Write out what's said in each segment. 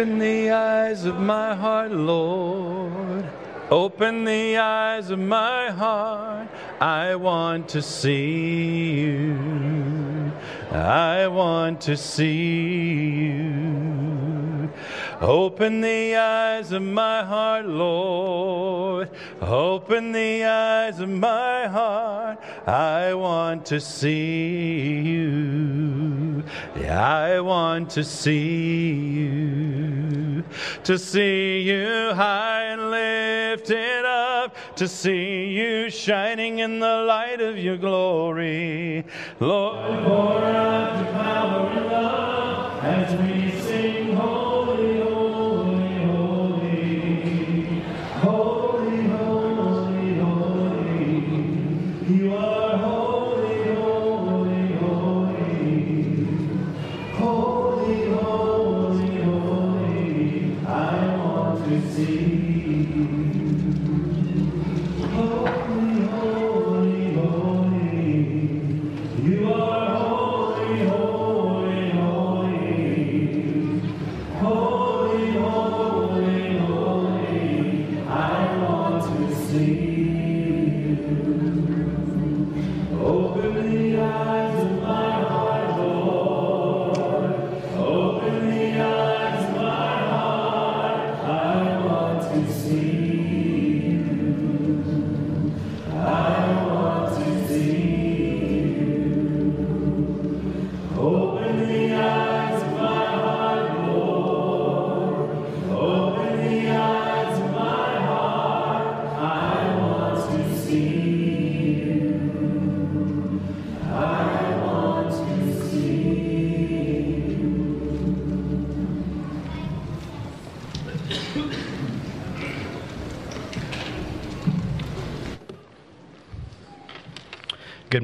Open the eyes of my heart, Lord. Open the eyes of my heart. I want to see you. I want to see. Open the eyes of my heart, Lord. Open the eyes of my heart. I want to see you. I want to see you. To see you high and lifted up. To see you shining in the light of your glory. Lord, pour out your power and love as we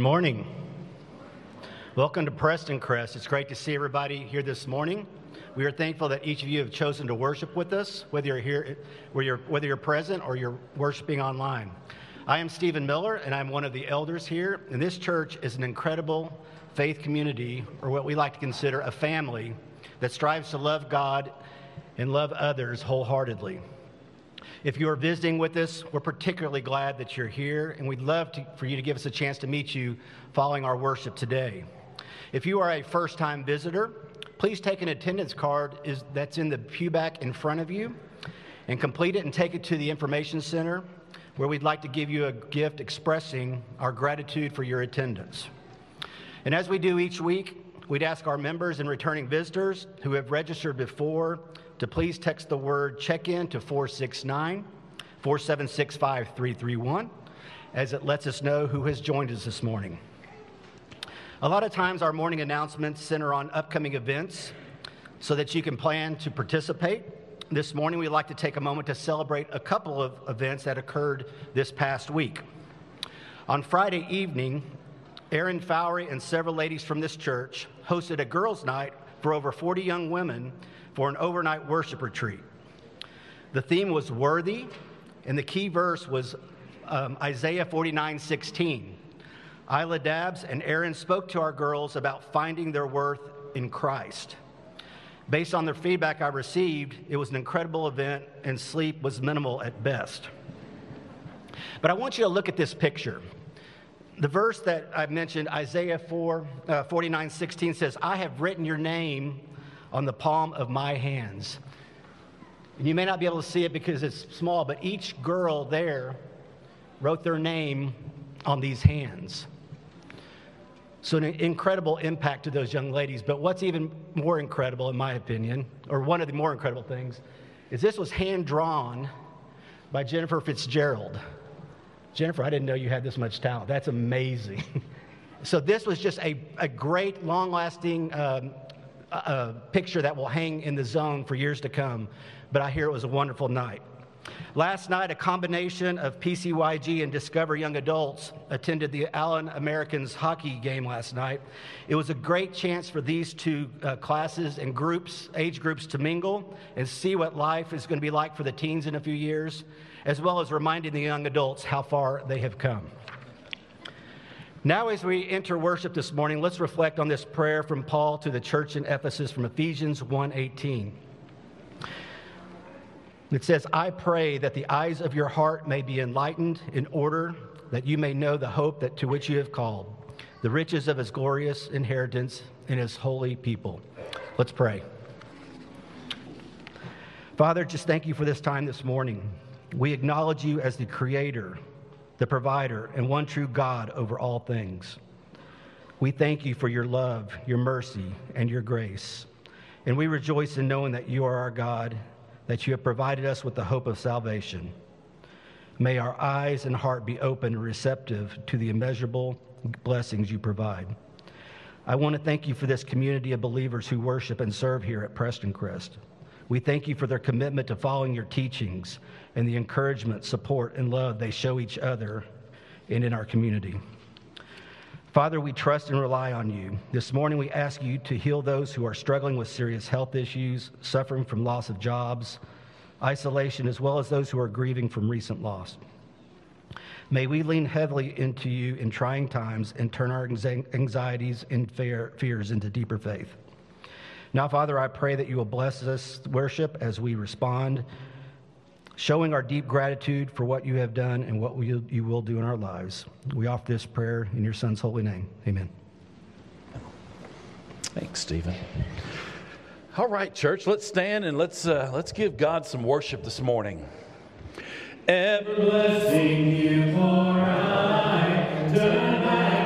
morning. Welcome to Prestoncrest. It's great to see everybody here this morning. We are thankful that each of you have chosen to worship with us, whether you're here, you're, whether you're present or you're worshiping online. I am Stephen Miller, and I'm one of the elders here. And this church is an incredible faith community, or what we like to consider a family, that strives to love God and love others wholeheartedly. If you are visiting with us, we're particularly glad that you're here, and we'd love to, for you to give us a chance to meet you following our worship today. If you are a first time visitor, please take an attendance card is, that's in the pew back in front of you and complete it and take it to the Information Center where we'd like to give you a gift expressing our gratitude for your attendance. And as we do each week, we'd ask our members and returning visitors who have registered before to please text the word check in to 469 476 5331 as it lets us know who has joined us this morning. A lot of times, our morning announcements center on upcoming events so that you can plan to participate. This morning, we'd like to take a moment to celebrate a couple of events that occurred this past week. On Friday evening, Erin Fowry and several ladies from this church hosted a girls' night for over 40 young women for an overnight worship retreat. The theme was worthy, and the key verse was um, Isaiah 49 16. Isla Dabbs and Erin spoke to our girls about finding their worth in Christ. Based on their feedback I received, it was an incredible event, and sleep was minimal at best. But I want you to look at this picture. The verse that I mentioned, Isaiah 4, uh, 49 16, says, I have written your name on the palm of my hands. And you may not be able to see it because it's small, but each girl there wrote their name on these hands. So, an incredible impact to those young ladies. But what's even more incredible, in my opinion, or one of the more incredible things, is this was hand drawn by Jennifer Fitzgerald. Jennifer, I didn't know you had this much talent. That's amazing. so, this was just a, a great, long lasting um, a, picture that will hang in the zone for years to come. But I hear it was a wonderful night. Last night, a combination of PCYG and Discover Young Adults attended the Allen Americans hockey game last night. It was a great chance for these two uh, classes and groups, age groups, to mingle and see what life is going to be like for the teens in a few years, as well as reminding the young adults how far they have come. Now, as we enter worship this morning, let's reflect on this prayer from Paul to the church in Ephesus from Ephesians 1:18. It says, I pray that the eyes of your heart may be enlightened in order that you may know the hope that to which you have called, the riches of his glorious inheritance in his holy people. Let's pray. Father, just thank you for this time this morning. We acknowledge you as the creator, the provider, and one true God over all things. We thank you for your love, your mercy, and your grace. And we rejoice in knowing that you are our God that you have provided us with the hope of salvation. May our eyes and heart be open and receptive to the immeasurable blessings you provide. I want to thank you for this community of believers who worship and serve here at Prestoncrest. We thank you for their commitment to following your teachings and the encouragement, support, and love they show each other and in our community. Father, we trust and rely on you. This morning, we ask you to heal those who are struggling with serious health issues, suffering from loss of jobs, isolation, as well as those who are grieving from recent loss. May we lean heavily into you in trying times and turn our anxieties and fears into deeper faith. Now, Father, I pray that you will bless this worship as we respond showing our deep gratitude for what you have done and what we, you will do in our lives. We offer this prayer in your Son's holy name. Amen. Thanks, Stephen. All right, church, let's stand and let's, uh, let's give God some worship this morning. Ever blessing you, for I turn back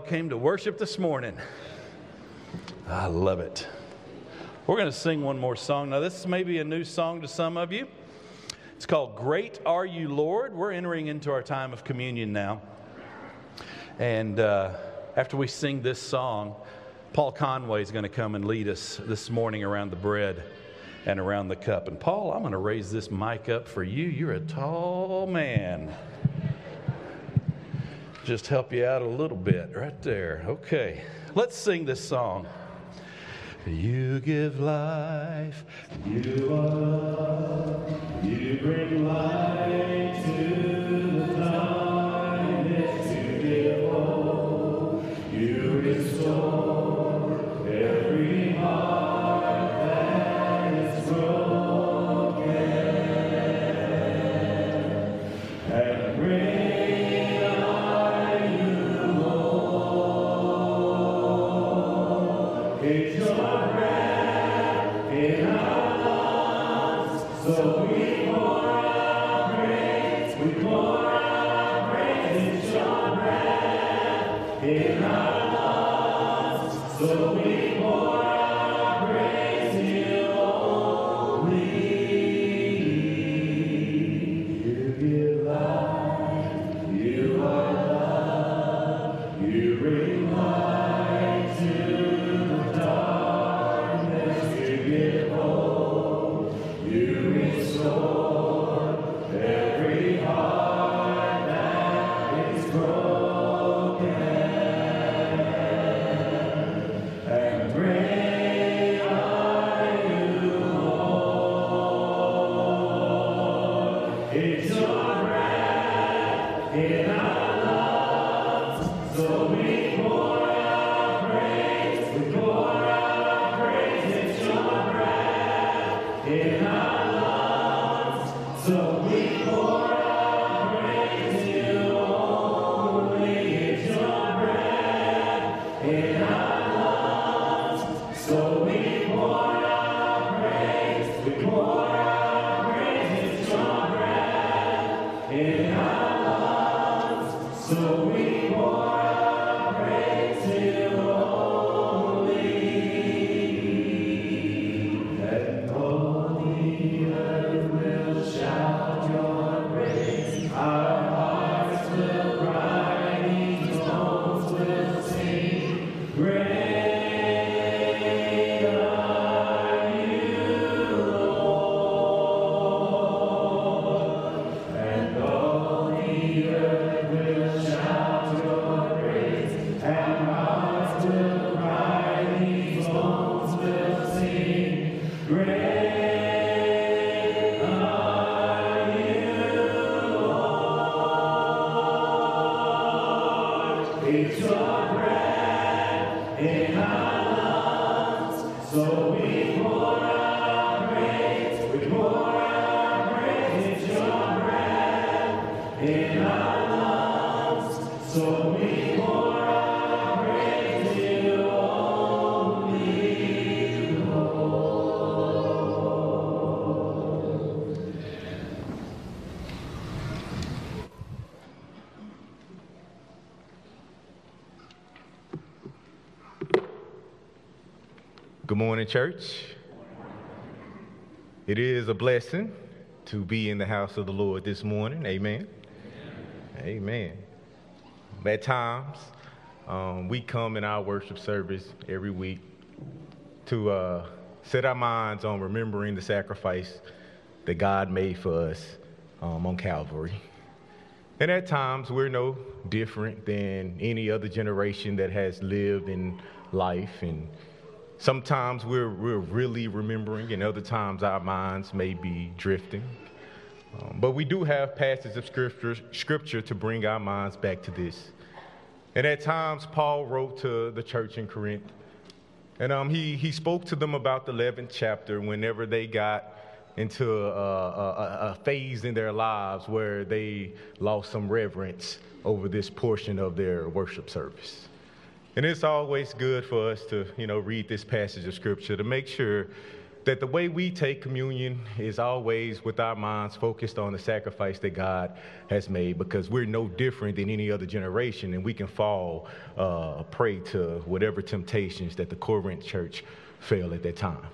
y'all came to worship this morning. I love it. We're going to sing one more song. Now, this may be a new song to some of you. It's called Great Are You, Lord. We're entering into our time of communion now. And uh, after we sing this song, Paul Conway is going to come and lead us this morning around the bread and around the cup. And Paul, I'm going to raise this mic up for you. You're a tall man just help you out a little bit right there. Okay, let's sing this song. You give life, You are, you bring light morning, church. It is a blessing to be in the house of the Lord this morning. Amen. Amen. At times, um, we come in our worship service every week to uh, set our minds on remembering the sacrifice that God made for us um, on Calvary. And at times, we're no different than any other generation that has lived in life. And sometimes we're, we're really remembering, and other times our minds may be drifting. Um, but we do have passages of scripture, scripture to bring our minds back to this. And at times, Paul wrote to the church in Corinth, and um, he, he spoke to them about the 11th chapter whenever they got into a, a, a, a phase in their lives where they lost some reverence over this portion of their worship service. And it's always good for us to, you know, read this passage of scripture to make sure that the way we take communion is always with our minds focused on the sacrifice that God has made because we're no different than any other generation and we can fall uh, prey to whatever temptations that the Corinth church fell at that time.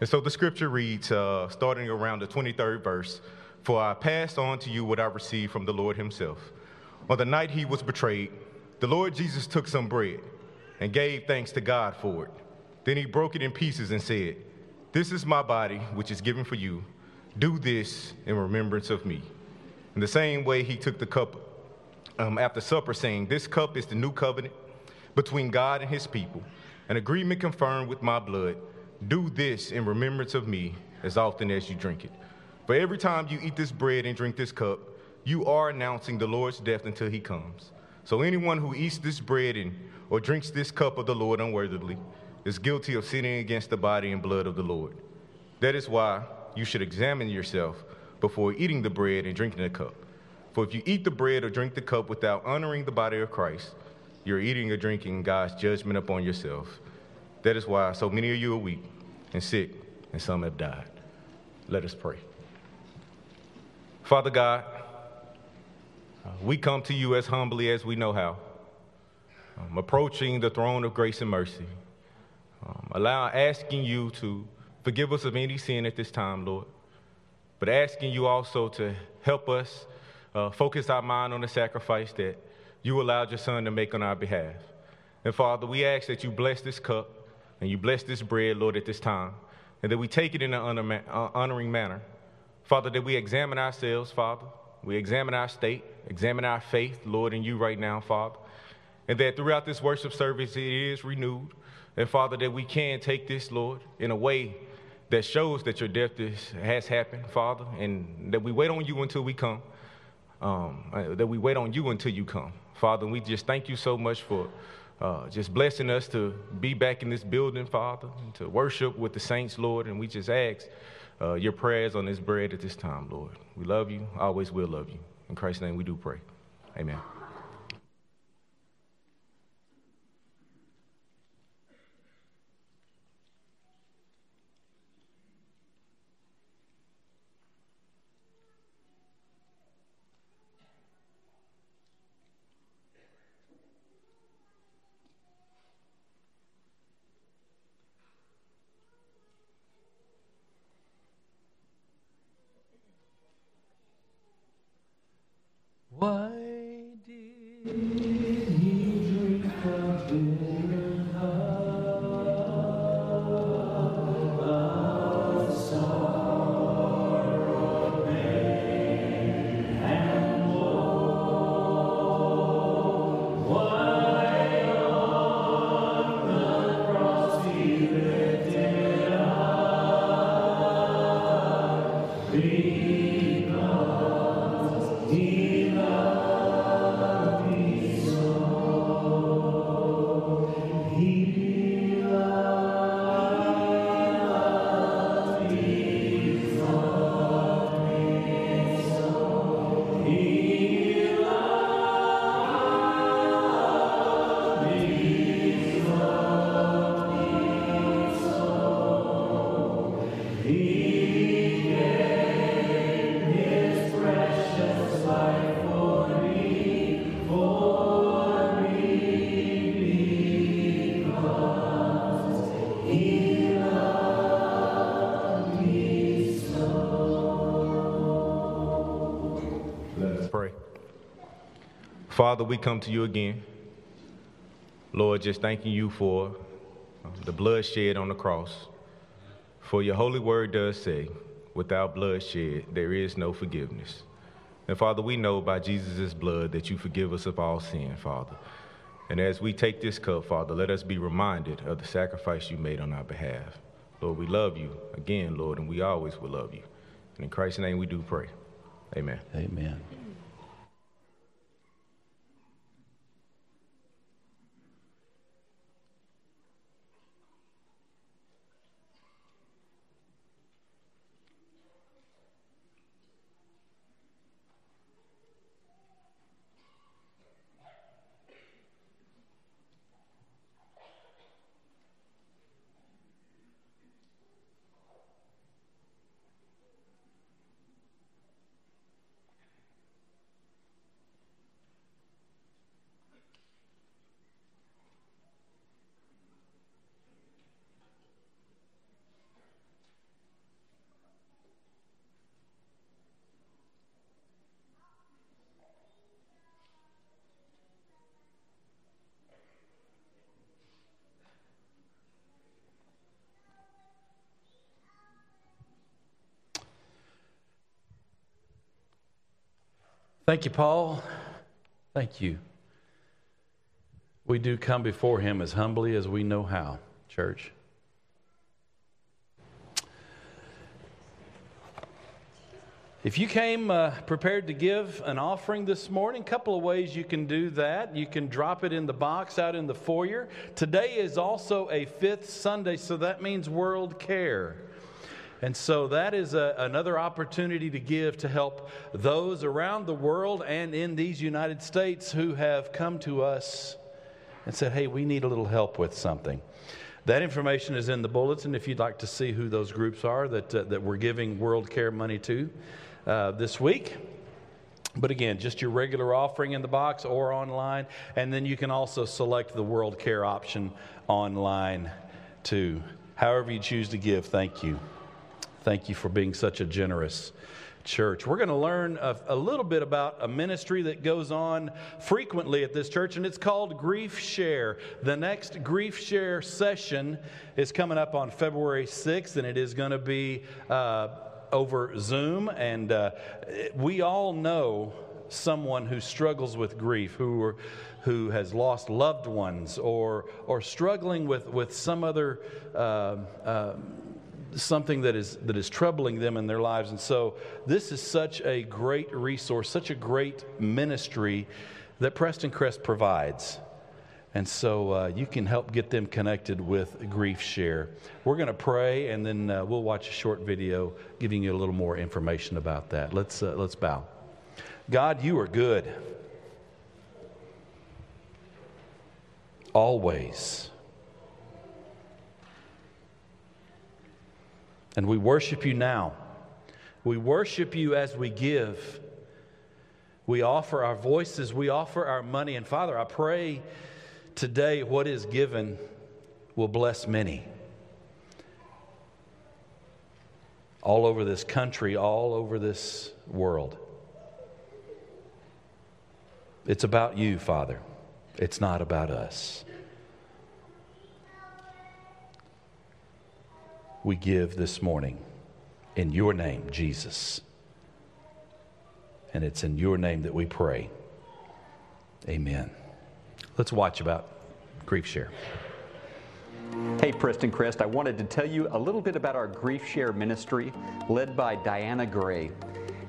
And so the scripture reads, uh, starting around the 23rd verse, For I passed on to you what I received from the Lord himself. On the night he was betrayed, the Lord Jesus took some bread and gave thanks to God for it. Then he broke it in pieces and said, This is my body, which is given for you. Do this in remembrance of me. In the same way, he took the cup um, after supper, saying, This cup is the new covenant between God and his people, an agreement confirmed with my blood. Do this in remembrance of me as often as you drink it. For every time you eat this bread and drink this cup, you are announcing the Lord's death until he comes. So anyone who eats this bread and, or drinks this cup of the Lord unworthily is guilty of sinning against the body and blood of the Lord. That is why you should examine yourself before eating the bread and drinking the cup. For if you eat the bread or drink the cup without honoring the body of Christ, you're eating or drinking God's judgment upon yourself. That is why so many of you are weak and sick, and some have died. Let us pray. Father God, we come to you as humbly as we know how, um, approaching the throne of grace and mercy, um, allow, asking you to forgive us of any sin at this time, Lord, but asking you also to help us uh, focus our mind on the sacrifice that you allowed your Son to make on our behalf. And Father, we ask that you bless this cup and you bless this bread, Lord, at this time, and that we take it in an uh, honoring manner. Father, that we examine ourselves, Father. We examine our state, examine our faith, Lord, in you right now, Father. And that throughout this worship service, it is renewed. And Father, that we can take this, Lord, in a way that shows that your death is, has happened, Father, and that we wait on you until we come. Um, uh, that we wait on you until you come. Father, we just thank you so much for uh, just blessing us to be back in this building, Father, and to worship with the saints, Lord. And we just ask uh, your prayers on this bread at this time, Lord. We love you, always will love you. In Christ's name we do pray. Amen. Why Father, we come to you again. Lord, just thanking you for um, the blood shed on the cross. For your holy word does say, without blood shed, there is no forgiveness. And Father, we know by Jesus' blood that you forgive us of all sin, Father. And as we take this cup, Father, let us be reminded of the sacrifice you made on our behalf. Lord, we love you again, Lord, and we always will love you. And in Christ's name we do pray. Amen. Amen. Thank you, Paul. Thank you. We do come before him as humbly as we know how, church. If you came uh, prepared to give an offering this morning, a couple of ways you can do that. You can drop it in the box out in the foyer. Today is also a fifth Sunday, so that means World Care. And so that is a, another opportunity to give to help those around the world and in these United States who have come to us and said, hey, we need a little help with something. That information is in the bulletin if you'd like to see who those groups are that, uh, that we're giving World Care money to uh, this week. But again, just your regular offering in the box or online. And then you can also select the World Care option online too. However, you choose to give, thank you. Thank you for being such a generous church. We're going to learn a, a, little bit about a ministry that goes on frequently at this church, and it's called Grief Share. The next Grief Share session is coming up on February 6th, and it is going to be uh, over Zoom. And uh, we all know someone who struggles with grief, who are, who has lost loved ones, or or struggling with with some other. Uh, uh something that is, that is troubling them in their lives. And so, this is such a great resource, such a great ministry that Prestoncrest provides. And so, uh, you can help get them connected with Grief Share. We're going to pray, and then uh, we'll watch a short video giving you a little more information about that. Let's, uh, let's bow. God, you are good. Always. And we worship you now. We worship you as we give. We offer our voices, we offer our money. And Father, I pray today what is given will bless many. All over this country, all over this world. It's about you, Father. It's not about us. We give this morning in your name, Jesus. And it's in your name that we pray. Amen. Let's watch about Grief Share. Hey, Prestoncrest, I wanted to tell you a little bit about our Grief Share ministry led by Diana Gray.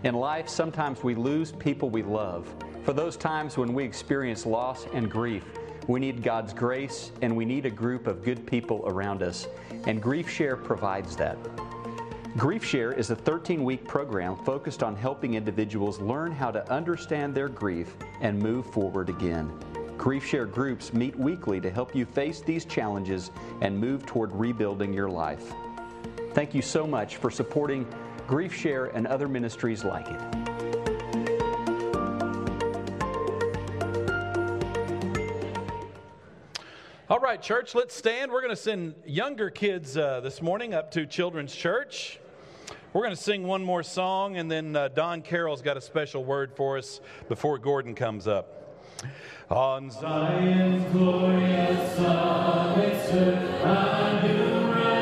In life, sometimes we lose people we love. For those times when we experience loss and grief, we need God's grace and we need a group of good people around us. And Grief Share provides that. Grief Share is a 13 week program focused on helping individuals learn how to understand their grief and move forward again. Grief Share groups meet weekly to help you face these challenges and move toward rebuilding your life. Thank you so much for supporting Grief Share and other ministries like it. All right, church, let's stand. We're going to send younger kids uh, this morning up to Children's Church. We're going to sing one more song, and then uh, Don Carroll's got a special word for us before Gordon comes up. On Zion's glorious summit, a numerous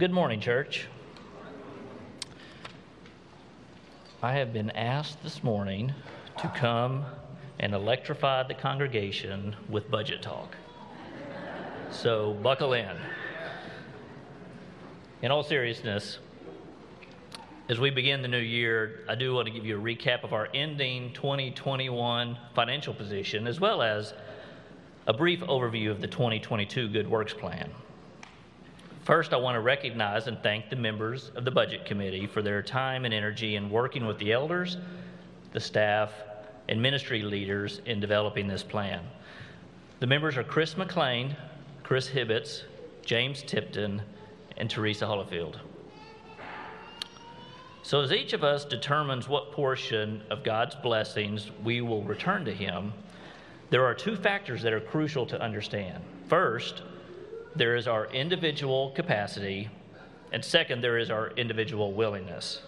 good morning, church. I have been asked this morning to come and electrify the congregation with budget talk. So, buckle in. In all seriousness, as we begin the new year, I do want to give you a recap of our ending 2021 financial position, as well as a brief overview of the 2022 Good Works Plan. First, I want to recognize and thank the members of the Budget Committee for their time and energy in working with the elders, the staff, and ministry leaders in developing this plan. The members are Chris McLean, Chris Hibbets, James Tipton, and Teresa Hollifield. So, as each of us determines what portion of God's blessings we will return to Him, there are two factors that are crucial to understand. First, there is our individual capacity, and second, there is our individual willingness.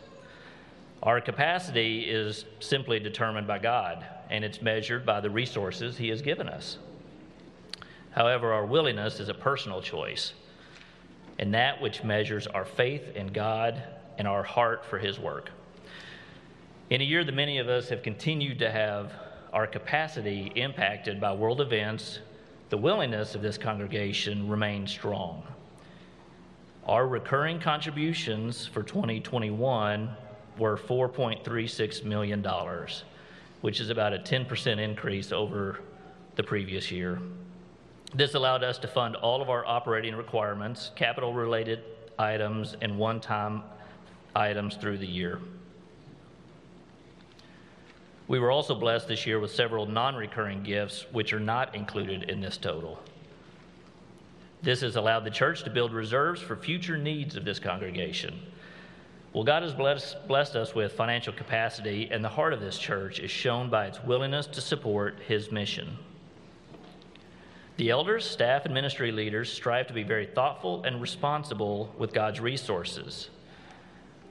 Our capacity is simply determined by God, and it's measured by the resources He has given us. However, our willingness is a personal choice and that which measures our faith in God and our heart for His work. In a year that many of us have continued to have our capacity impacted by world events, the willingness of this congregation remains strong. Our recurring contributions for 2021 were $4.36 million, which is about a 10% increase over the previous year. This allowed us to fund all of our operating requirements, capital related items, and one time items through the year. We were also blessed this year with several non recurring gifts, which are not included in this total. This has allowed the church to build reserves for future needs of this congregation. Well, God has blessed, blessed us with financial capacity, and the heart of this church is shown by its willingness to support His mission. The elders, staff, and ministry leaders strive to be very thoughtful and responsible with God's resources.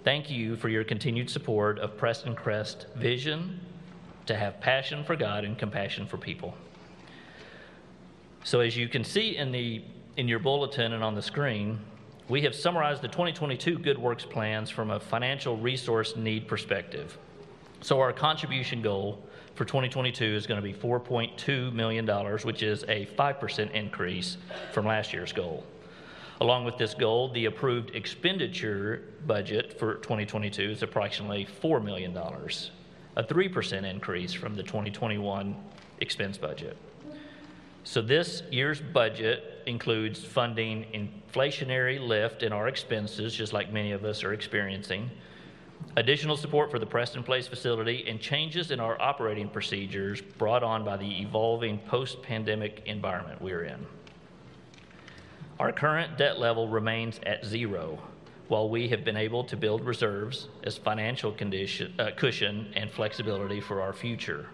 Thank you for your continued support of Prestoncrest vision to have passion for God and compassion for people. So, as you can see in, the, in your bulletin and on the screen, we have summarized the 2022 Good Works plans from a financial resource need perspective. So, our contribution goal for 2022 is going to be $4.2 million, which is a 5% increase from last year's goal. Along with this goal, the approved expenditure budget for 2022 is approximately $4 million, a 3% increase from the 2021 expense budget. So this year's budget includes funding inflationary lift in our expenses, just like many of us are experiencing, additional support for the Preston Place facility, and changes in our operating procedures brought on by the evolving post pandemic environment we're in. Our current debt level remains at zero, while we have been able to build reserves as financial condition, uh, cushion and flexibility for our future.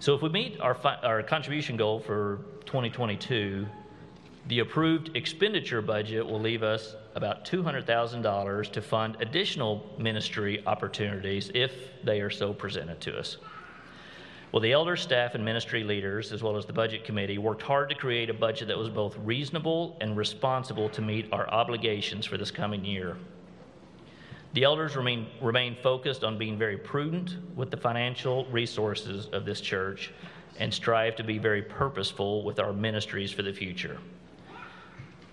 So, if we meet our, fi- our contribution goal for 2022, the approved expenditure budget will leave us about $200,000 to fund additional ministry opportunities if they are so presented to us. Well, the elders, staff, and ministry leaders, as well as the budget committee, worked hard to create a budget that was both reasonable and responsible to meet our obligations for this coming year. The elders remain, remain focused on being very prudent with the financial resources of this church and strive to be very purposeful with our ministries for the future.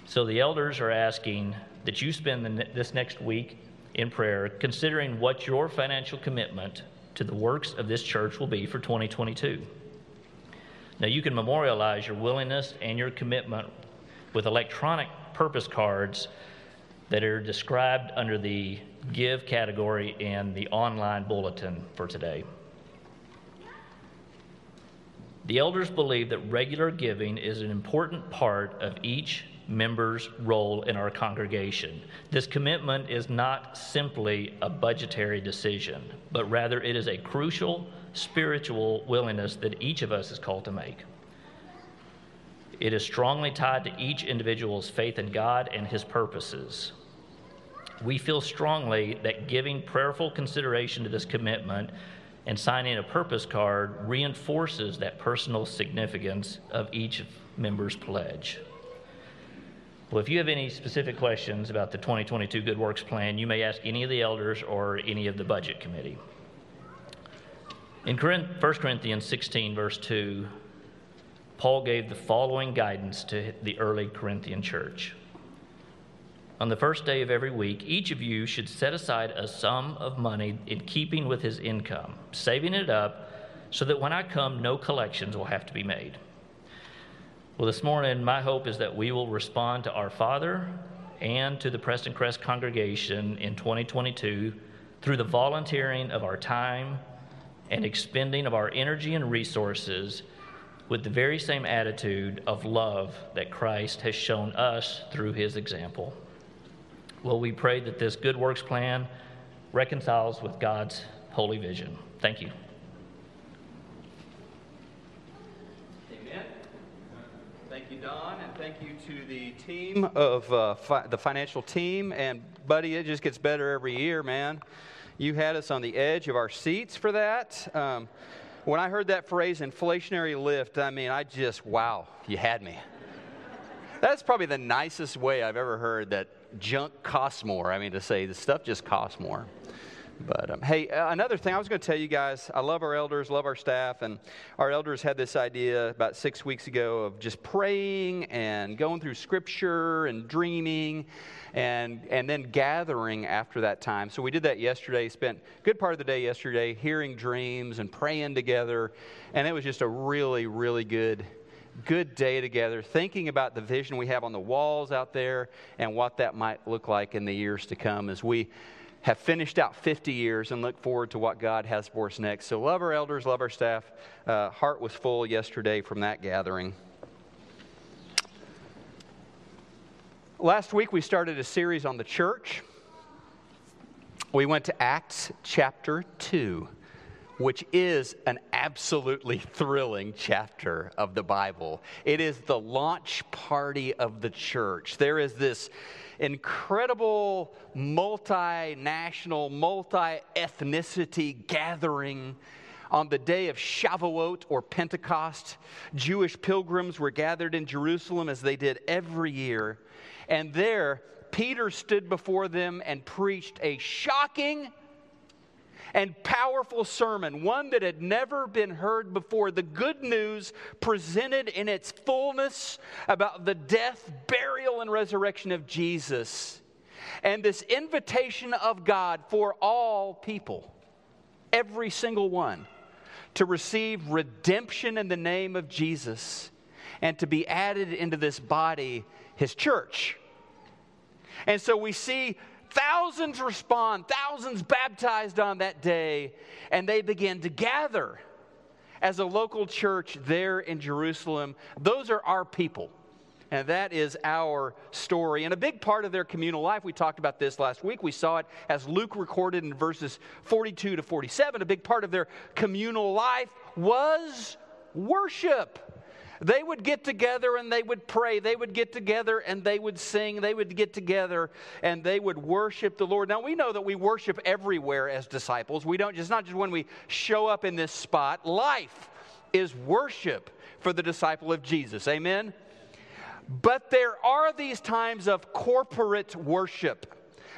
So the elders are asking that you spend the, this next week in prayer considering what your financial commitment to the works of this church will be for 2022. Now, you can memorialize your willingness and your commitment with electronic purpose cards that are described under the Give category in the online bulletin for today. The elders believe that regular giving is an important part of each members' role in our congregation. This commitment is not simply a budgetary decision, but rather it is a crucial spiritual willingness that each of us is called to make. It is strongly tied to each individual's faith in God and his purposes. We feel strongly that giving prayerful consideration to this commitment and signing a purpose card reinforces that personal significance of each member's pledge. Well, if you have any specific questions about the 2022 Good Works Plan, you may ask any of the elders or any of the Budget Committee. In 1 Corinthians 16, verse 2, Paul gave the following guidance to the early Corinthian church. On the first day of every week, each of you should set aside a sum of money in keeping with his income, saving it up so that when I come, no collections will have to be made. Well, this morning, my hope is that we will respond to our Father and to the Prestoncrest congregation in 2022 through the volunteering of our time and expending of our energy and resources with the very same attitude of love that Christ has shown us through his example. Well, we pray that this good works plan reconciles with God's holy vision. Thank you. Don, and thank you to the team of uh, fi- the financial team. And, buddy, it just gets better every year, man. You had us on the edge of our seats for that. Um, when I heard that phrase, inflationary lift, I mean, I just, wow, you had me. That's probably the nicest way I've ever heard that junk costs more. I mean, to say the stuff just costs more. But um, hey, uh, another thing I was going to tell you guys I love our elders, love our staff, and our elders had this idea about six weeks ago of just praying and going through scripture and dreaming and, and then gathering after that time. So we did that yesterday, spent good part of the day yesterday hearing dreams and praying together, and it was just a really, really good good day together, thinking about the vision we have on the walls out there and what that might look like in the years to come as we have finished out 50 years and look forward to what God has for us next. So, love our elders, love our staff. Uh, heart was full yesterday from that gathering. Last week, we started a series on the church. We went to Acts chapter 2, which is an absolutely thrilling chapter of the Bible. It is the launch party of the church. There is this incredible multinational, multi ethnicity gathering on the day of Shavuot or Pentecost. Jewish pilgrims were gathered in Jerusalem as they did every year. And there, Peter stood before them and preached a shocking and powerful sermon, one that had never been heard before. The good news presented in its fullness about the death, burial, and resurrection of Jesus. And this invitation of God for all people, every single one, to receive redemption in the name of Jesus and to be added into this body, his church. And so we see Thousands respond, thousands baptized on that day, and they begin to gather as a local church there in Jerusalem. Those are our people. And that is our story. And a big part of their communal life, we talked about this last week. We saw it as Luke recorded in verses 42 to 47. A big part of their communal life was worship. They would get together and they would pray. They would get together and they would sing. They would get together and they would worship the Lord. Now, we know that we worship everywhere as disciples. We don't just, not just when we show up in this spot. Life is worship for the disciple of Jesus. Amen? But there are these times of corporate worship,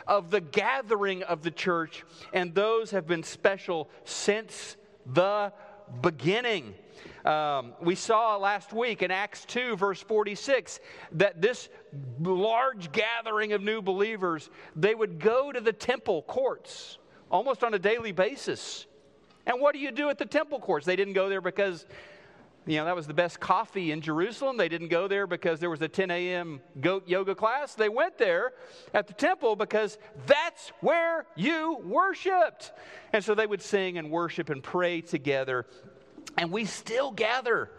of the gathering of the church, and those have been special since the beginning. Um, we saw last week in Acts 2, verse 46, that this large gathering of new believers, they would go to the temple courts almost on a daily basis. And what do you do at the temple courts? They didn't go there because, you know, that was the best coffee in Jerusalem. They didn't go there because there was a 10 a.m. goat yoga class. They went there at the temple because that's where you worshiped. And so they would sing and worship and pray together and we still gather.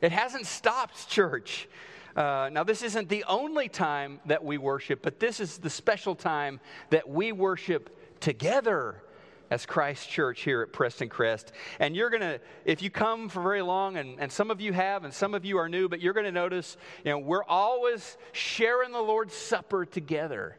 It hasn't stopped, church. Uh, now, this isn't the only time that we worship, but this is the special time that we worship together as Christ Church here at Prestoncrest. And you're going to, if you come for very long, and, and some of you have, and some of you are new, but you're going to notice, you know, we're always sharing the Lord's Supper together.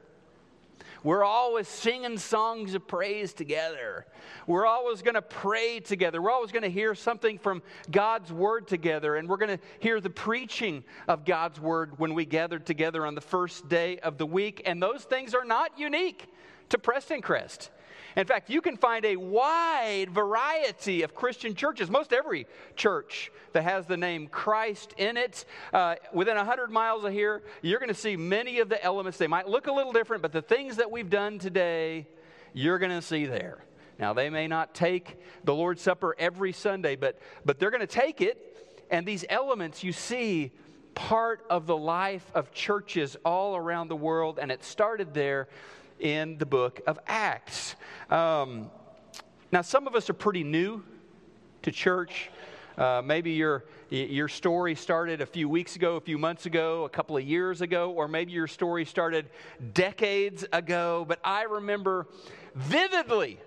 We're always singing songs of praise together. We're always going to pray together. We're always going to hear something from God's Word together. And we're going to hear the preaching of God's Word when we gather together on the first day of the week. And those things are not unique to Prestoncrest. In fact, you can find a wide variety of Christian churches, most every church that has the name Christ in it. Uh, within 100 miles of here, you're going to see many of the elements. They might look a little different, but the things that we've done today, you're going to see there. Now, they may not take the Lord's Supper every Sunday, but, but they're going to take it, and these elements you see part of the life of churches all around the world, and it started there in the book of Acts. Um, now, some of us are pretty new to church. Uh, maybe your, your story started a few weeks ago, a few months ago, a couple of years ago, or maybe your story started decades ago. But I remember vividly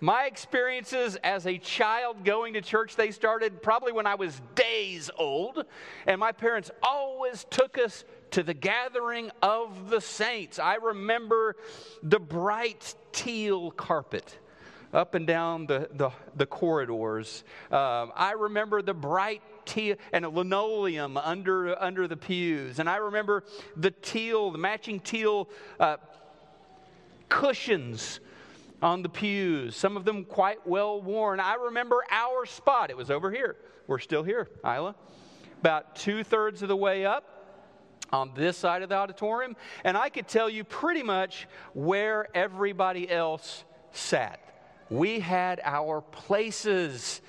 my experiences as a child going to church, they started probably when I was days old. And my parents always took us to the gathering of the saints. I remember the bright teal carpet up and down the, the, the corridors. Um, I remember the bright teal and a linoleum under, under the pews. And I remember the teal, the matching teal uh, cushions on the pews, some of them quite well worn. I remember our spot. It was over here. We're still here, Isla. About two thirds of the way up on this side of the auditorium, and I could tell you pretty much where everybody else sat. We had our places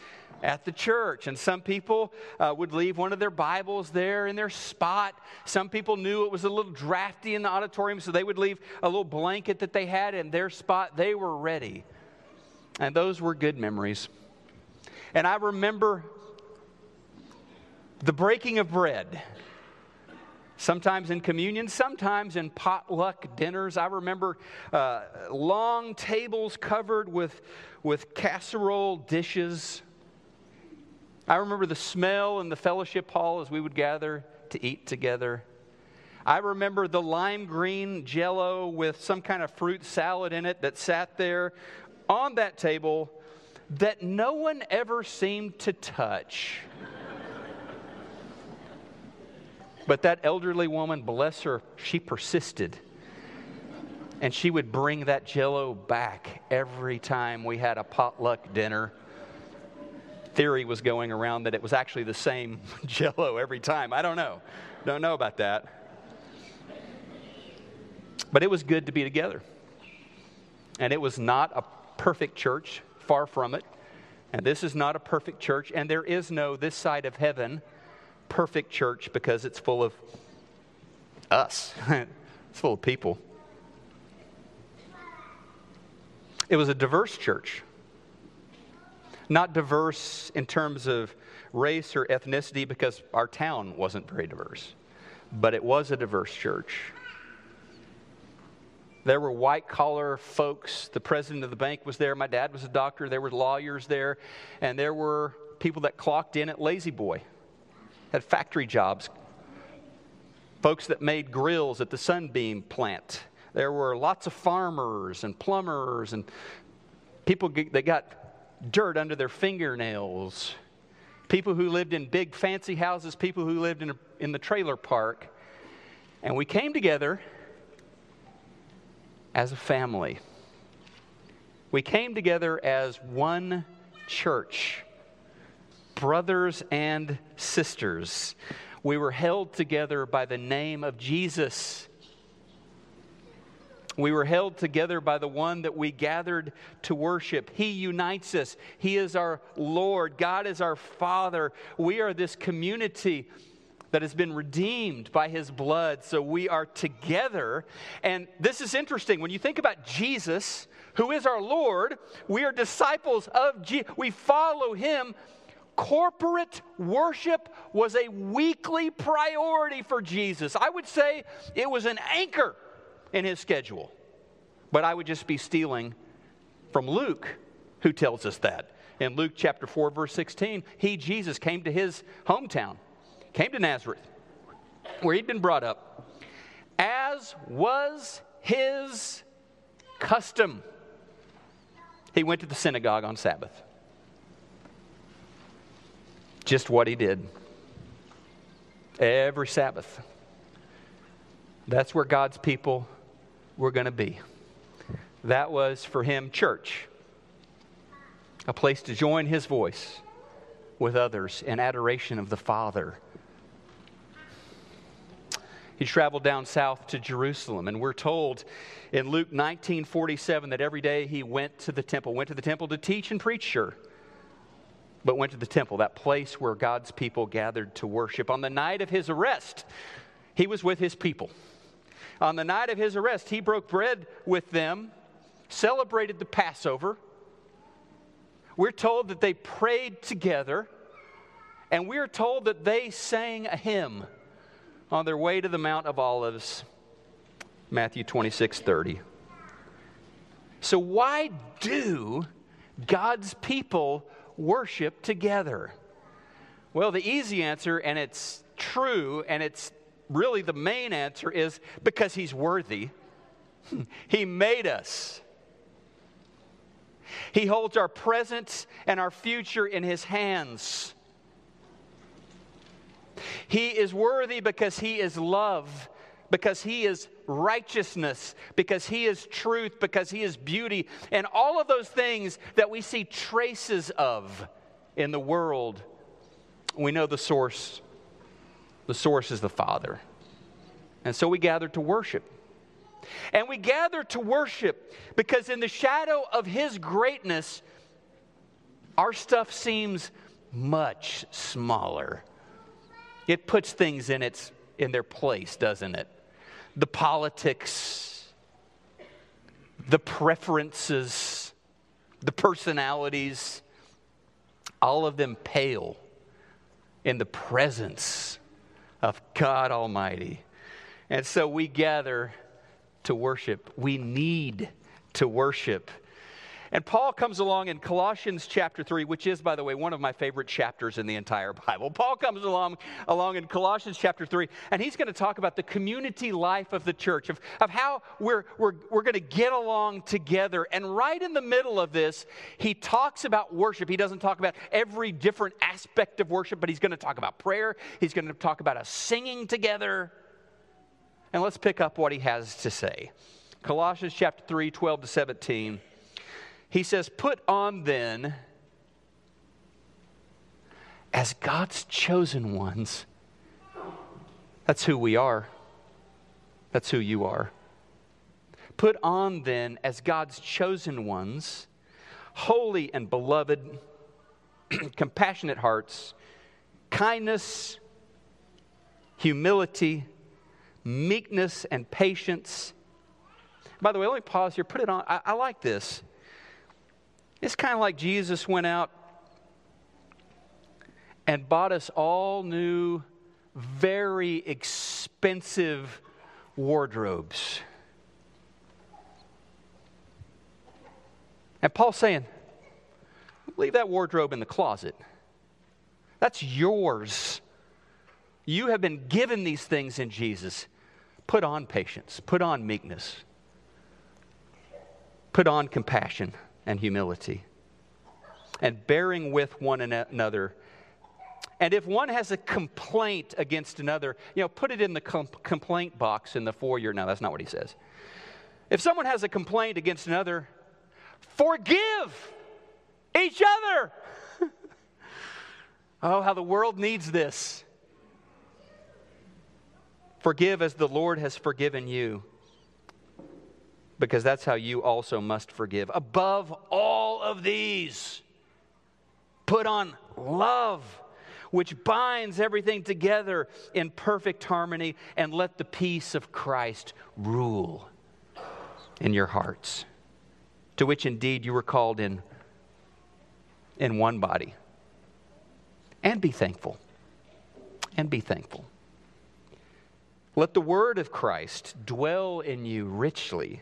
at the church. And some people uh, would leave one of their Bibles there in their spot. Some people knew it was a little drafty in the auditorium, so they would leave a little blanket that they had in their spot. They were ready. And those were good memories. And I remember the breaking of bread sometimes in communion, sometimes in potluck dinners. I remember uh, long tables covered with, with casserole dishes. I remember the smell in the fellowship hall as we would gather to eat together. I remember the lime green jello with some kind of fruit salad in it that sat there on that table that no one ever seemed to touch. But that elderly woman, bless her, she persisted. And she would bring that jello back every time we had a potluck dinner. Theory was going around that it was actually the same jello every time. I don't know. Don't know about that. But it was good to be together. And it was not a perfect church, far from it. And this is not a perfect church. And there is no this side of heaven perfect church because it's full of us, it's full of people. It was a diverse church. Not diverse in terms of race or ethnicity because our town wasn't very diverse, but it was a diverse church. There were white collar folks. The president of the bank was there. My dad was a doctor. There were lawyers there. And there were people that clocked in at La-Z-Boy had factory jobs, folks that made grills at the Sunbeam plant. There were lots of farmers and plumbers and people that got dirt under their fingernails, people who lived in big fancy houses, people who lived in, in the trailer park. And we came together as a family. We came together as one church brothers and sisters. We were held together by the name of Jesus. We were held together by the one that we gathered to worship. He unites us. He is our Lord. God is our Father. We are this community that has been redeemed by his blood. So we are together. And this is interesting. When you think about Jesus, who is our Lord, we are disciples of Jesus. We follow him corporate worship was a weekly priority for Jesus. I would say it was an anchor in his schedule. But I would just be stealing from Luke, who tells us that. In Luke chapter 4, verse 16, he, Jesus, came to his hometown, came to Nazareth, where he'd been brought up, as was his custom. He went to the synagogue on Sabbath. Just what he did every Sabbath. That's where God's people were going to be. That was for him church, a place to join his voice with others in adoration of the Father. He traveled down south to Jerusalem, and we're told in Luke 19 47 that every day he went to the temple, went to the temple to teach and preach, sure, but went to the temple, that place where God's people gathered to worship. On the night of his arrest, he was with his people. On the night of his arrest, he broke bread with them, celebrated the Passover. We're told that they prayed together, and we're told that they sang a hymn on their way to the Mount of Olives. Matthew 26 30. So, why do God's people worship together? Well, the easy answer, and it's true, and it's really the main answer, is because He's worthy. he made us. He holds our present and our future in His hands. He is worthy because He is love, because He is righteousness, because He is truth, because He is beauty, and all of those things that we see traces of in the world. We know the source. The source is the Father. And so we gather to worship. And we gather to worship because in the shadow of His greatness, our stuff seems much smaller. It puts things in, its, in their place, doesn't it? The politics, the preferences, the personalities, all of them pale in the presence of God Almighty. And so we gather to worship. We need to worship. And Paul comes along in Colossians chapter 3, which is, by the way, one of my favorite chapters in the entire Bible. Paul comes along, along in Colossians chapter 3, and he's going to talk about the community life of the church, of, of how we're, we're, we're going to get along together. And right in the middle of this, he talks about worship. He doesn't talk about every different aspect of worship, but he's going to talk about prayer. He's going to talk about us singing together. And let's pick up what he has to say. Colossians chapter 3, 12 to 17. He says, Put on then, as God's chosen ones, that's who we are. That's who you are. Put on then, as God's chosen ones, holy and beloved, compassionate hearts, kindness, humility, meekness, and patience. By the way, let me pause here. Put it on. I, I like this. It's kind of like Jesus went out and bought us all new, very expensive wardrobes. And Paul's saying, leave that wardrobe in the closet. That's yours. You have been given these things in Jesus. Put on patience, put on meekness, put on compassion and humility, and bearing with one another. And if one has a complaint against another, you know, put it in the com- complaint box in the foyer. No, that's not what he says. If someone has a complaint against another, forgive each other. oh, how the world needs this. Forgive as the Lord has forgiven you because that's how you also must forgive. Above all of these, put on love, which binds everything together in perfect harmony, and let the peace of Christ rule in your hearts, to which indeed you were called in, in one body. And be thankful. And be thankful. Let the word of Christ dwell in you richly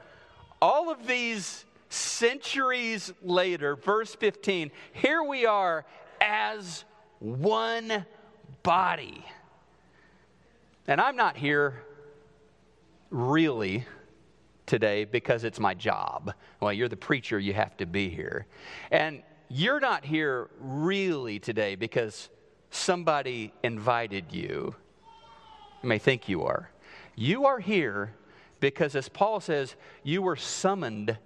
all of these centuries later, verse 15, here we are as one body. And I'm not here really today because it's my job. Well, you're the preacher, you have to be here. And you're not here really today because somebody invited you. You may think you are. You are here because, as Paul says, you were summoned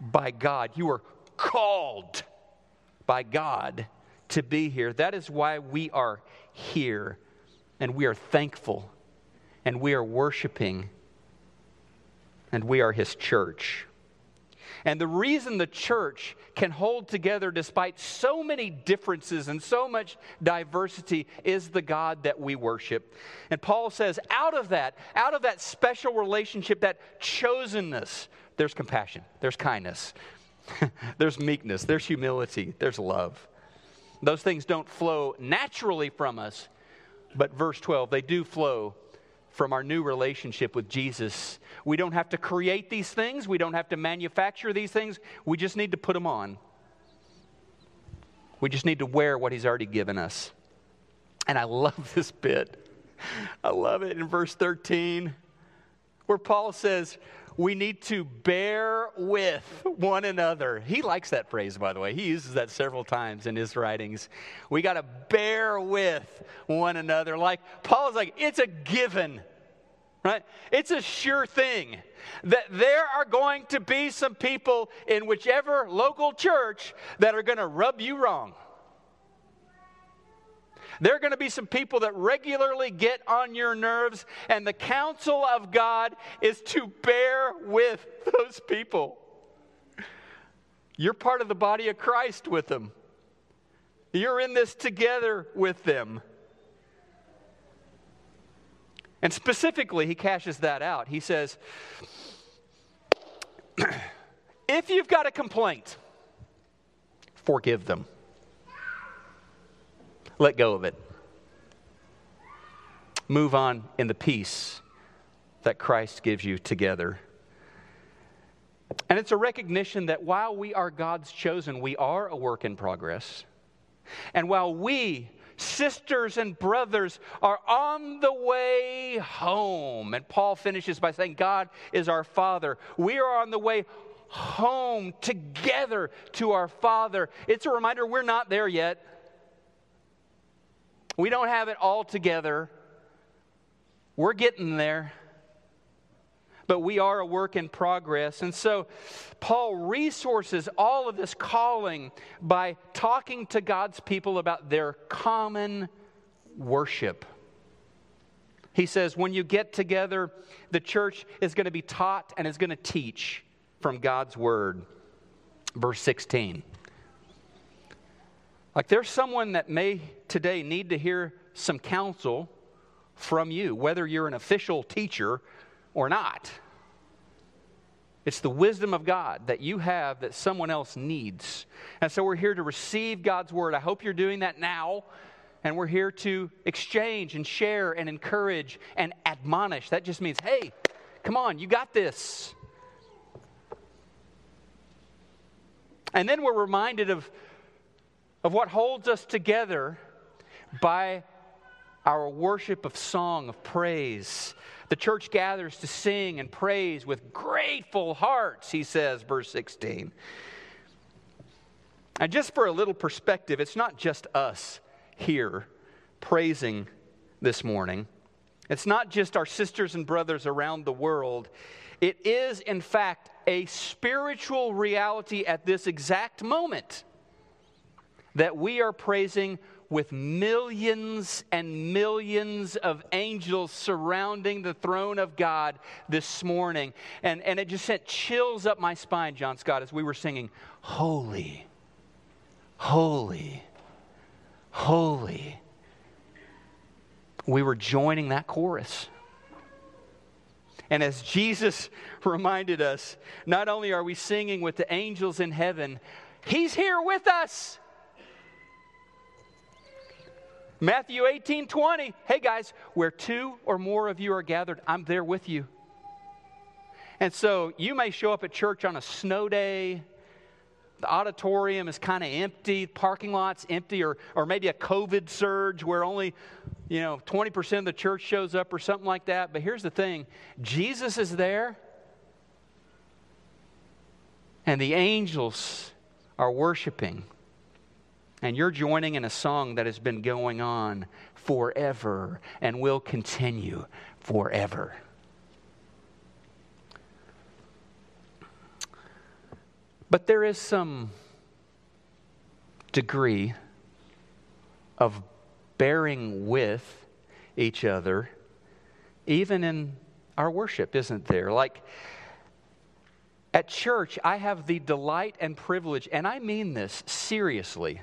by God. You were called by God to be here. That is why we are here. And we are thankful. And we are worshiping. And we are His church. And the reason the church can hold together despite so many differences and so much diversity is the God that we worship. And Paul says, out of that, out of that special relationship, that chosenness, there's compassion, there's kindness, there's meekness, there's humility, there's love. Those things don't flow naturally from us, but verse 12, they do flow from our new relationship with Jesus. We don't have to create these things, we don't have to manufacture these things, we just need to put them on. We just need to wear what He's already given us. And I love this bit. I love it in verse 13, where Paul says, we need to bear with one another. He likes that phrase, by the way. He uses that several times in his writings. We got to bear with one another. Like Paul's like, it's a given, right? It's a sure thing that there are going to be some people in whichever local church that are going to rub you wrong. There are going to be some people that regularly get on your nerves, and the counsel of God is to bear with those people. You're part of the body of Christ with them, you're in this together with them. And specifically, he cashes that out. He says, if you've got a complaint, forgive them. Let go of it. Move on in the peace that Christ gives you together. And it's a recognition that while we are God's chosen, we are a work in progress. And while we, sisters and brothers, are on the way home, and Paul finishes by saying, God is our Father, we are on the way home together to our Father. It's a reminder we're not there yet. We don't have it all together. We're getting there. But we are a work in progress. And so Paul resources all of this calling by talking to God's people about their common worship. He says, when you get together, the church is going to be taught and is going to teach from God's word. Verse 16. Like there's someone that may today need to hear some counsel from you, whether you're an official teacher or not. It's the wisdom of God that you have that someone else needs. And so we're here to receive God's word. I hope you're doing that now. And we're here to exchange and share and encourage and admonish. That just means, hey, come on, you got this. And then we're reminded of of what holds us together by our worship of song, of praise. The church gathers to sing and praise with grateful hearts, he says, verse 16. And just for a little perspective, it's not just us here praising this morning. It's not just our sisters and brothers around the world. It is, in fact, a spiritual reality at this exact moment that we are praising with millions and millions of angels surrounding the throne of God this morning. And, and it just sent chills up my spine, John Scott, as we were singing, Holy, Holy, Holy. We were joining that chorus. And as Jesus reminded us, not only are we singing with the angels in heaven, He's here with us. Matthew 18 20. Hey guys, where two or more of you are gathered, I'm there with you. And so you may show up at church on a snow day. The auditorium is kind of empty, parking lot's empty, or, or maybe a COVID surge where only, you know, 20% of the church shows up or something like that. But here's the thing Jesus is there, and the angels are worshiping. And you're joining in a song that has been going on forever and will continue forever. But there is some degree of bearing with each other, even in our worship, isn't there? Like at church, I have the delight and privilege, and I mean this seriously.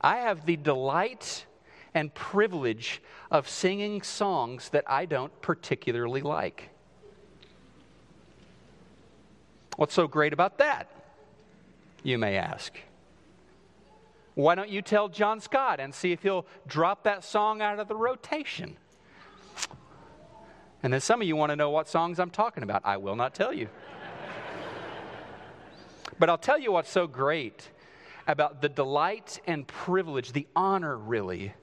I have the delight and privilege of singing songs that I don't particularly like. What's so great about that? you may ask. Why don't you tell John Scott and see if he'll drop that song out of the rotation? And then some of you want to know what songs I'm talking about. I will not tell you. but I'll tell you what's so great about the delight and privilege, the honor really,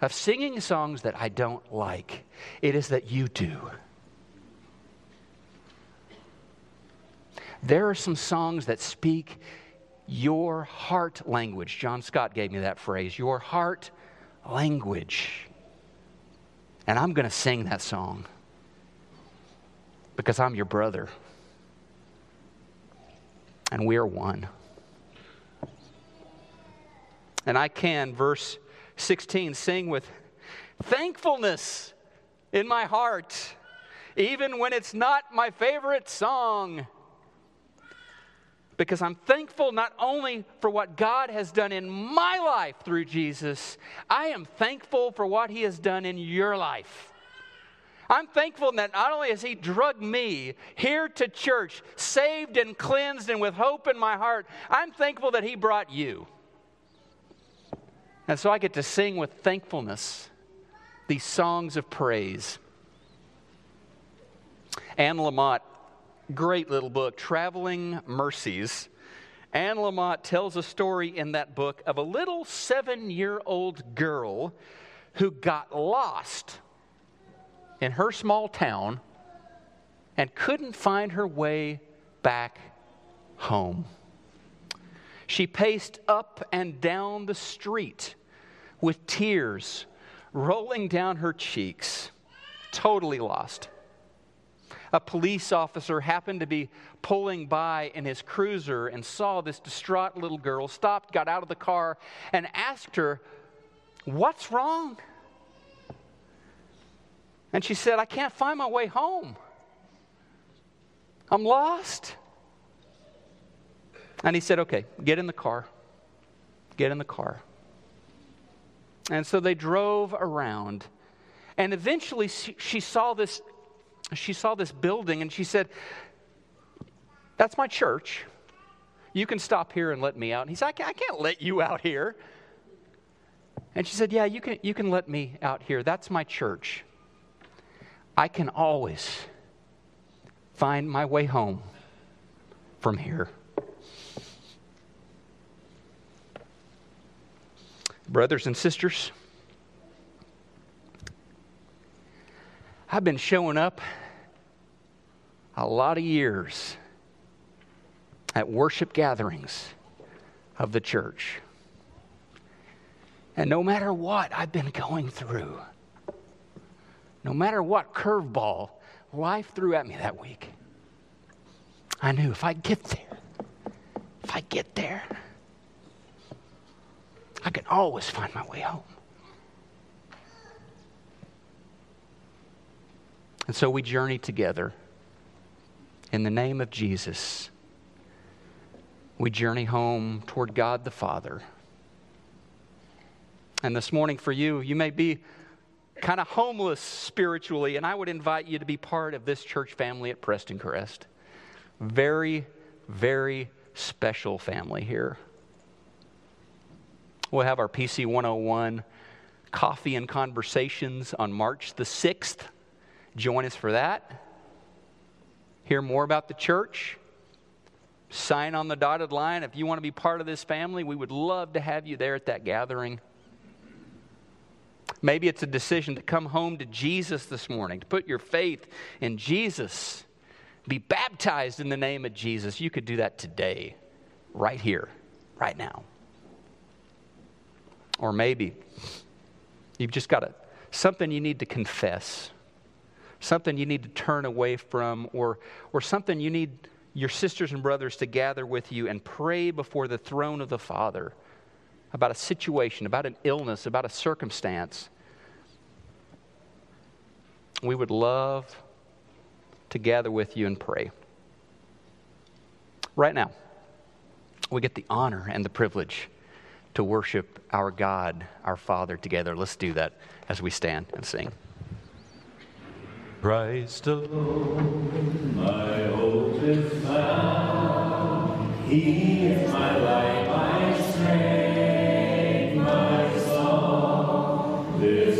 of singing songs that I don't like. It is that you do. There are some songs that speak your heart language. John Scott gave me that phrase, your heart language. And I'm going to sing that song because I'm your brother. And we are one. And I can, verse 16, sing with thankfulness in my heart, even when it's not my favorite song because I'm thankful not only for what God has done in my life through Jesus, I am thankful for what He has done in your life. I'm thankful that not only has He drugged me here to church, saved and cleansed and with hope in my heart, I'm thankful that He brought you. And so I get to sing with thankfulness these songs of praise. Anne Lamott Great little book, Traveling Mercies. Anne Lamott tells a story in that book of a little seven year old girl who got lost in her small town and couldn't find her way back home. She paced up and down the street with tears rolling down her cheeks, totally lost a police officer happened to be pulling by in his cruiser and saw this distraught little girl, stopped, got out of the car, and asked her, What's wrong? And she said, I can't find my way home. I'm lost. And he said, Okay, get in the car. Get in the car. And so they drove around. And eventually she saw this she saw this building and she said, That's my church. You can stop here and let me out. And he said, I can't, I can't let you out here. And she said, Yeah, you can, you can let me out here. That's my church. I can always find my way home from here. Brothers and sisters, I've been showing up a lot of years at worship gatherings of the church. And no matter what I've been going through, no matter what curveball life threw at me that week, I knew if I get there, if I get there, I can always find my way home. And so we journey together in the name of Jesus. We journey home toward God the Father. And this morning, for you, you may be kind of homeless spiritually, and I would invite you to be part of this church family at Prestoncrest. Very, very special family here. We'll have our PC 101 coffee and conversations on March the 6th. Join us for that. Hear more about the church. Sign on the dotted line. If you want to be part of this family, we would love to have you there at that gathering. Maybe it's a decision to come home to Jesus this morning, to put your faith in Jesus, be baptized in the name of Jesus. You could do that today, right here, right now. Or maybe you've just got a, something you need to confess, something you need to turn away from, or, or something you need your sisters and brothers to gather with you and pray before the throne of the Father about a situation, about an illness, about a circumstance. We would love to gather with you and pray. Right now, we get the honor and the privilege to worship our God, our Father together. Let's do that as we stand and sing. Christ alone. My hope is found. He is my light, my strength, my song. This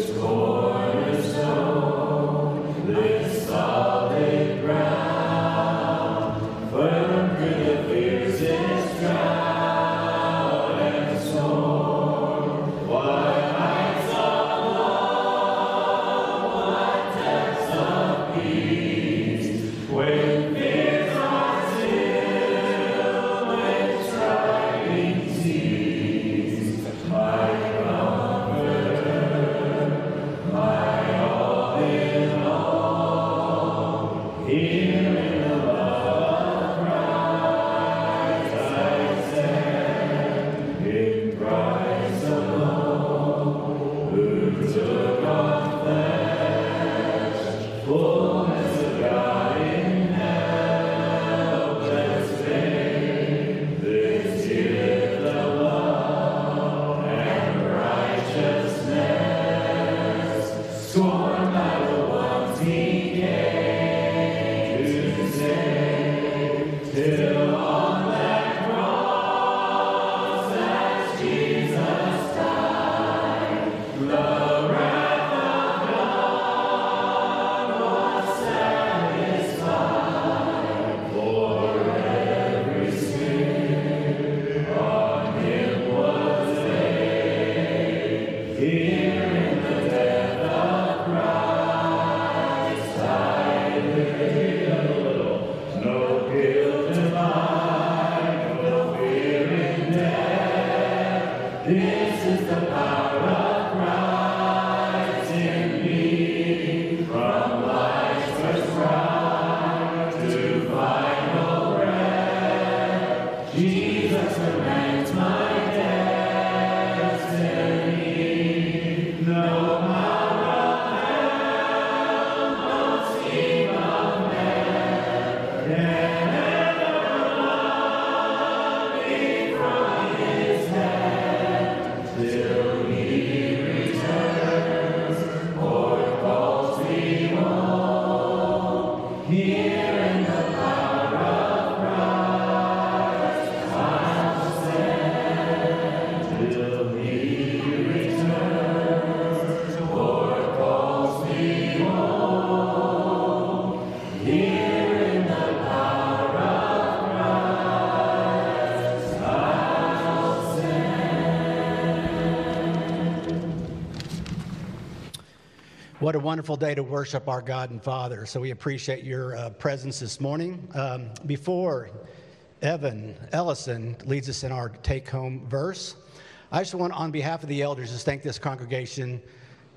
A wonderful day to worship our God and Father. So we appreciate your uh, presence this morning. Um, before Evan Ellison leads us in our take home verse, I just want, on behalf of the elders, to thank this congregation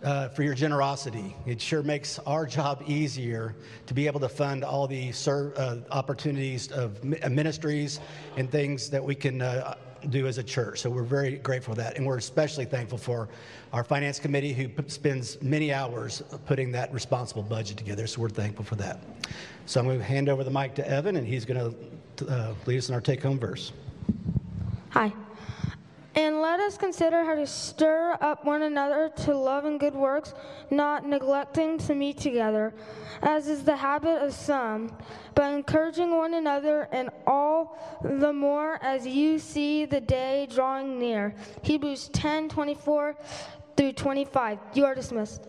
uh, for your generosity. It sure makes our job easier to be able to fund all the ser- uh, opportunities of uh, ministries and things that we can uh, do as a church. So we're very grateful for that. And we're especially thankful for our finance committee who spends many hours putting that responsible budget together. So we're thankful for that. So I'm going to hand over the mic to Evan, and he's going to uh, lead us in our take home verse. Hi. And let us consider how to stir up one another to love and good works, not neglecting to meet together, as is the habit of some, but encouraging one another, and all the more as you see the day drawing near. Hebrews 10 24 through 25. You are dismissed.